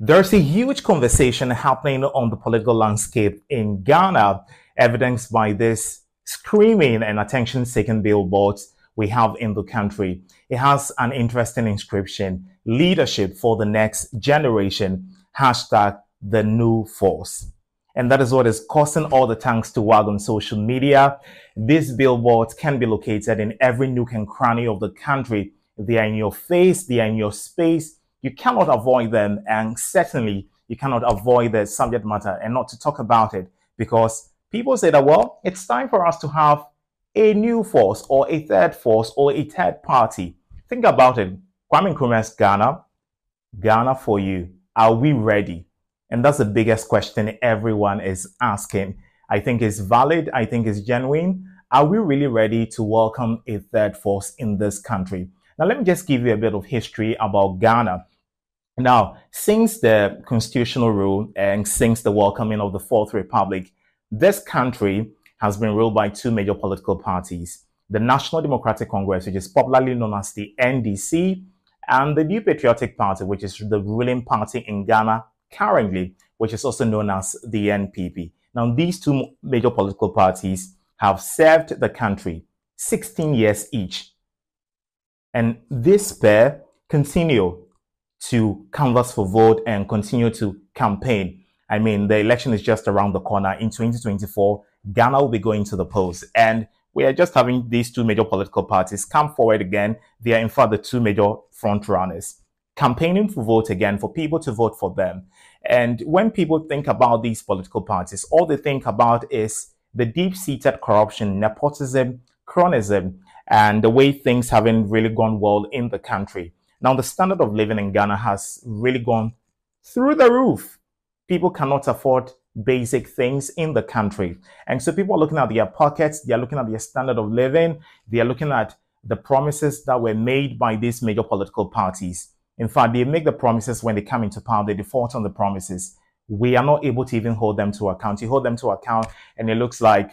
There's a huge conversation happening on the political landscape in Ghana, evidenced by this screaming and attention seeking billboards we have in the country. It has an interesting inscription leadership for the next generation, hashtag the new force. And that is what is causing all the tanks to wag on social media. These billboards can be located in every nook and cranny of the country. They are in your face, they are in your space. You cannot avoid them, and certainly you cannot avoid the subject matter and not to talk about it because people say that, well, it's time for us to have a new force or a third force or a third party. Think about it. Kwame Nkrumah's Ghana, Ghana for you. Are we ready? And that's the biggest question everyone is asking. I think it's valid. I think it's genuine. Are we really ready to welcome a third force in this country? Now, let me just give you a bit of history about Ghana. Now, since the constitutional rule and since the welcoming of the Fourth Republic, this country has been ruled by two major political parties the National Democratic Congress, which is popularly known as the NDC, and the New Patriotic Party, which is the ruling party in Ghana currently, which is also known as the NPP. Now, these two major political parties have served the country 16 years each. And this pair continue to canvass for vote and continue to campaign. I mean, the election is just around the corner. In 2024, Ghana will be going to the polls. And we are just having these two major political parties come forward again. They are, in fact, the two major front runners campaigning for vote again for people to vote for them. And when people think about these political parties, all they think about is the deep seated corruption, nepotism, cronyism, and the way things haven't really gone well in the country. Now, the standard of living in Ghana has really gone through the roof. People cannot afford basic things in the country. And so people are looking at their pockets, they are looking at their standard of living, they are looking at the promises that were made by these major political parties. In fact, they make the promises when they come into power, they default on the promises. We are not able to even hold them to account. You hold them to account, and it looks like,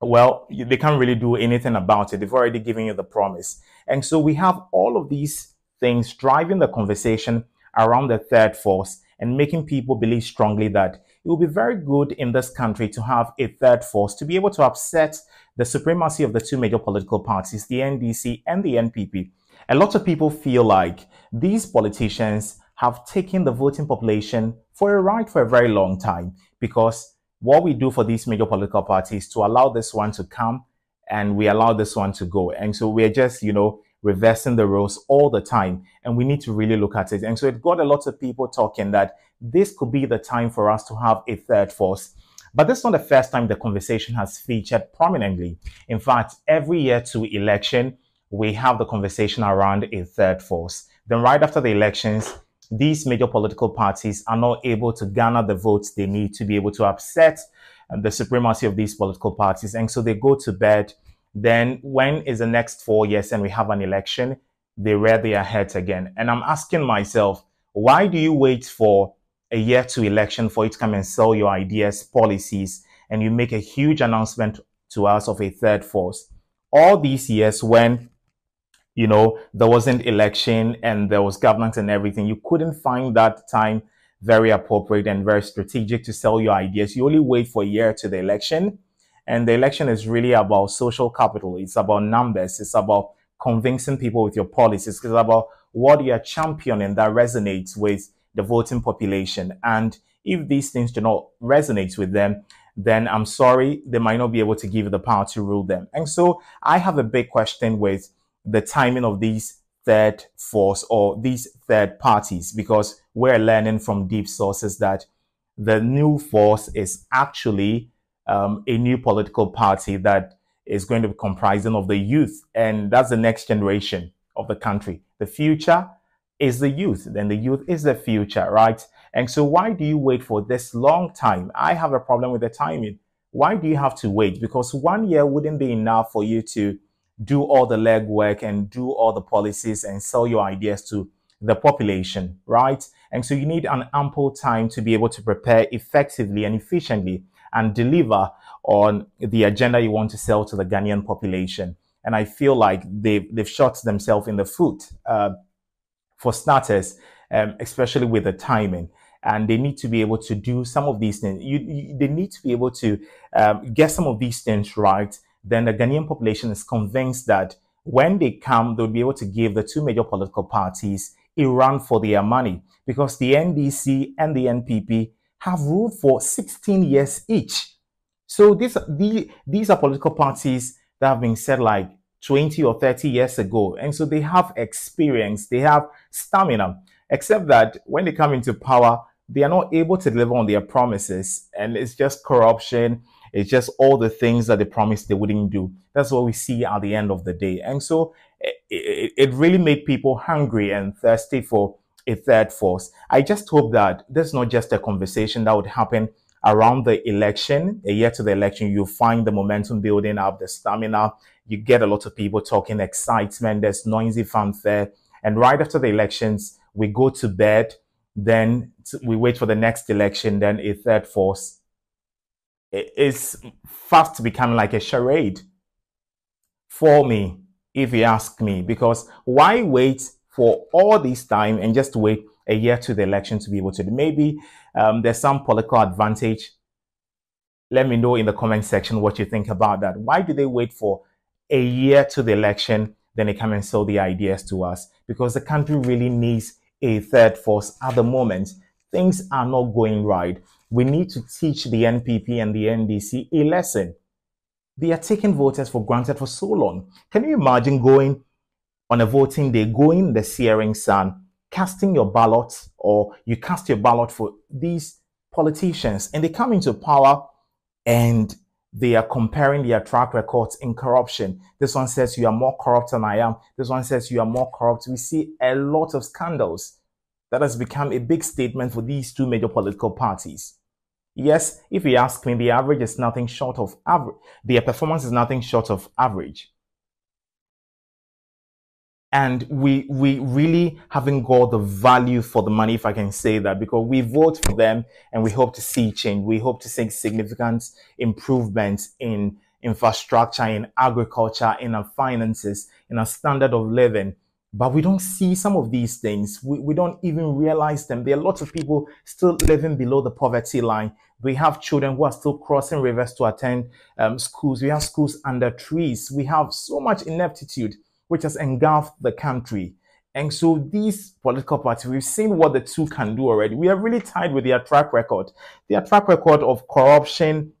well, they can't really do anything about it. They've already given you the promise. And so we have all of these things driving the conversation around the third force and making people believe strongly that it will be very good in this country to have a third force to be able to upset the supremacy of the two major political parties, the NDC and the NPP. A lot of people feel like these politicians have taken the voting population for a ride for a very long time because what we do for these major political parties to allow this one to come and we allow this one to go. And so we're just, you know, reversing the roles all the time. And we need to really look at it. And so it got a lot of people talking that this could be the time for us to have a third force. But this is not the first time the conversation has featured prominently. In fact, every year to election, we have the conversation around a third force. Then, right after the elections, these major political parties are not able to garner the votes they need to be able to upset the supremacy of these political parties. And so they go to bed. Then, when is the next four years and we have an election? They rear their heads again. And I'm asking myself, why do you wait for a year to election for you to come and sell your ideas, policies, and you make a huge announcement to us of a third force? All these years when you know, there wasn't election and there was governance and everything. You couldn't find that time very appropriate and very strategic to sell your ideas. You only wait for a year to the election. And the election is really about social capital. It's about numbers. It's about convincing people with your policies. It's about what you're championing that resonates with the voting population. And if these things do not resonate with them, then I'm sorry, they might not be able to give you the power to rule them. And so I have a big question with the timing of these third force or these third parties because we're learning from deep sources that the new force is actually um, a new political party that is going to be comprising of the youth. And that's the next generation of the country. The future is the youth. Then the youth is the future right? And so why do you wait for this long time? I have a problem with the timing. Why do you have to wait? Because one year wouldn't be enough for you to do all the legwork and do all the policies and sell your ideas to the population, right? And so you need an ample time to be able to prepare effectively and efficiently and deliver on the agenda you want to sell to the Ghanaian population. And I feel like they've, they've shot themselves in the foot. Uh, for starters, um, especially with the timing. And they need to be able to do some of these things. You, you, they need to be able to um, get some of these things right. Then the Ghanaian population is convinced that when they come, they'll be able to give the two major political parties a run for their money because the NDC and the NPP have ruled for 16 years each. So these, the, these are political parties that have been set like 20 or 30 years ago. And so they have experience, they have stamina, except that when they come into power, they are not able to deliver on their promises. And it's just corruption. It's just all the things that they promised they wouldn't do. That's what we see at the end of the day. And so it, it, it really made people hungry and thirsty for a third force. I just hope that there's not just a conversation that would happen around the election, a year to the election, you find the momentum building up, the stamina. You get a lot of people talking excitement. There's noisy fanfare. And right after the elections, we go to bed. Then we wait for the next election. Then a third force is fast becoming like a charade for me, if you ask me, because why wait for all this time and just wait a year to the election to be able to do? Maybe um, there's some political advantage. Let me know in the comment section what you think about that. Why do they wait for a year to the election, then they come and sell the ideas to us? Because the country really needs a third force at the moment. Things are not going right. We need to teach the NPP and the NDC a lesson. They are taking voters for granted for so long. Can you imagine going on a voting day, going the searing sun, casting your ballot or you cast your ballot for these politicians and they come into power and they are comparing their track records in corruption. This one says you are more corrupt than I am. This one says you are more corrupt. We see a lot of scandals that has become a big statement for these two major political parties. Yes, if you ask me, the average is nothing short of average. Their performance is nothing short of average and we we really haven't got the value for the money if i can say that because we vote for them and we hope to see change. We hope to see significant improvements in infrastructure in agriculture in our finances in our standard of living. But we don't see some of these things. We, we don't even realize them. There are lots of people still living below the poverty line. We have children who are still crossing rivers to attend um, schools. We have schools under trees. We have so much ineptitude which has engulfed the country. And so these political parties, we've seen what the two can do already. We are really tied with their track record. Their track record of corruption,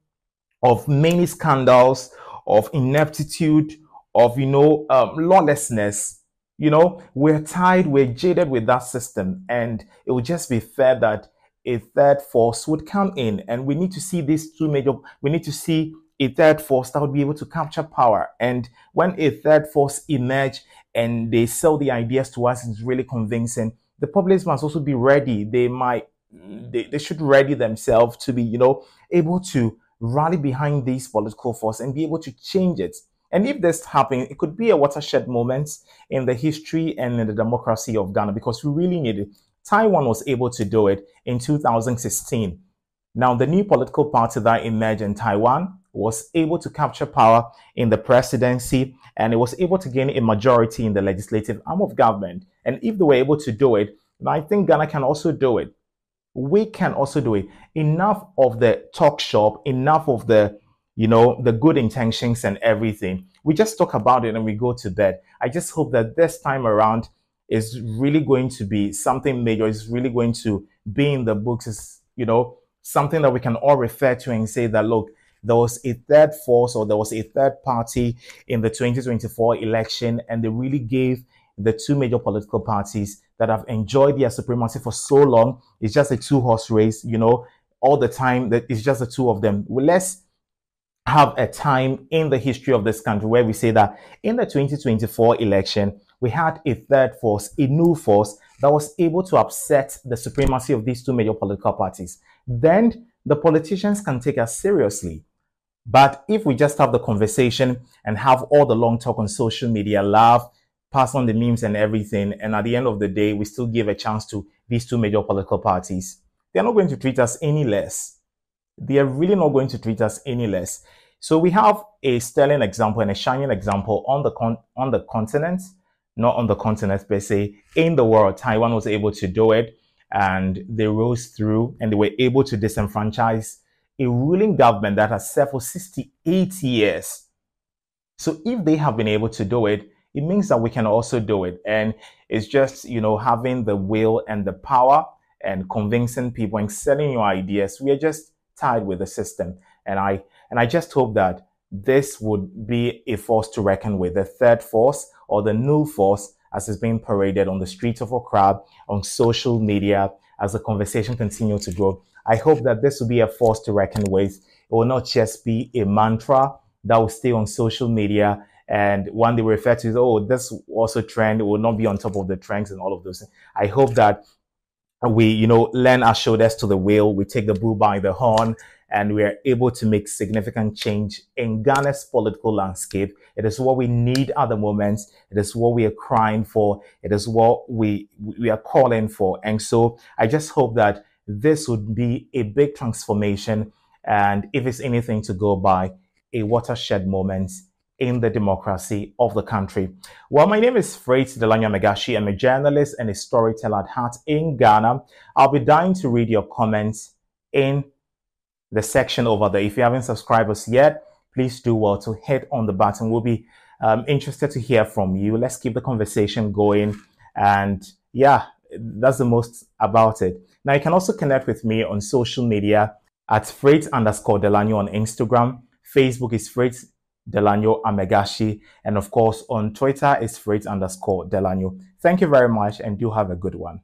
of many scandals, of ineptitude, of, you know, um, lawlessness. You know, we're tied, we're jaded with that system. And it would just be fair that a third force would come in. And we need to see these two major, we need to see a third force that would be able to capture power. And when a third force emerge and they sell the ideas to us, it's really convincing. The public must also be ready. They might, they, they should ready themselves to be, you know, able to rally behind these political force and be able to change it. And if this happens, it could be a watershed moment in the history and in the democracy of Ghana because we really need it. Taiwan was able to do it in 2016. Now, the new political party that emerged in Taiwan was able to capture power in the presidency and it was able to gain a majority in the legislative arm of government. And if they were able to do it, I think Ghana can also do it. We can also do it. Enough of the talk shop, enough of the, you know, the good intentions and everything. We just talk about it and we go to bed. I just hope that this time around is really going to be something major. It's really going to be in the books. Is you know, something that we can all refer to and say that, look, there was a third force or there was a third party in the 2024 election, and they really gave the two major political parties that have enjoyed their supremacy for so long. It's just a two horse race, you know, all the time that it's just the two of them. Well, let's have a time in the history of this country where we say that in the 2024 election, we had a third force, a new force that was able to upset the supremacy of these two major political parties. Then the politicians can take us seriously. But if we just have the conversation and have all the long talk on social media, laugh, pass on the memes and everything, and at the end of the day, we still give a chance to these two major political parties, they're not going to treat us any less. They are really not going to treat us any less. So we have a sterling example and a shining example on the con- on the continent not on the continent per se, in the world. Taiwan was able to do it and they rose through and they were able to disenfranchise a ruling government that has served for 68 years. So if they have been able to do it, it means that we can also do it. And it's just, you know, having the will and the power and convincing people and selling your ideas. We are just tied with the system. And I and I just hope that this would be a force to reckon with, the third force or the new force as is being paraded on the streets of Accra, on social media, as the conversation continues to grow. I hope that this will be a force to reckon with. It will not just be a mantra that will stay on social media and one they refer to is, oh, this also trend. It will not be on top of the trends and all of those. I hope that we, you know, lend our shoulders to the wheel. We take the bull by the horn and we are able to make significant change in Ghana's political landscape. It is what we need at the moment. It is what we are crying for. It is what we, we are calling for. And so I just hope that this would be a big transformation. And if it's anything to go by, a watershed moment in the democracy of the country. Well, my name is Fritz Delanyo Amegashie. I'm a journalist and a storyteller at heart in Ghana. I'll be dying to read your comments in the section over there. If you haven't subscribed us yet, please do well to hit on the button. We'll be um, interested to hear from you. Let's keep the conversation going. And yeah, that's the most about it. Now, you can also connect with me on social media at fritz underscore Delanyo on Instagram. Facebook is fritz Delanyo Amegashie. And of course, on Twitter is fritz underscore Delanyo. Thank you very much and do have a good one.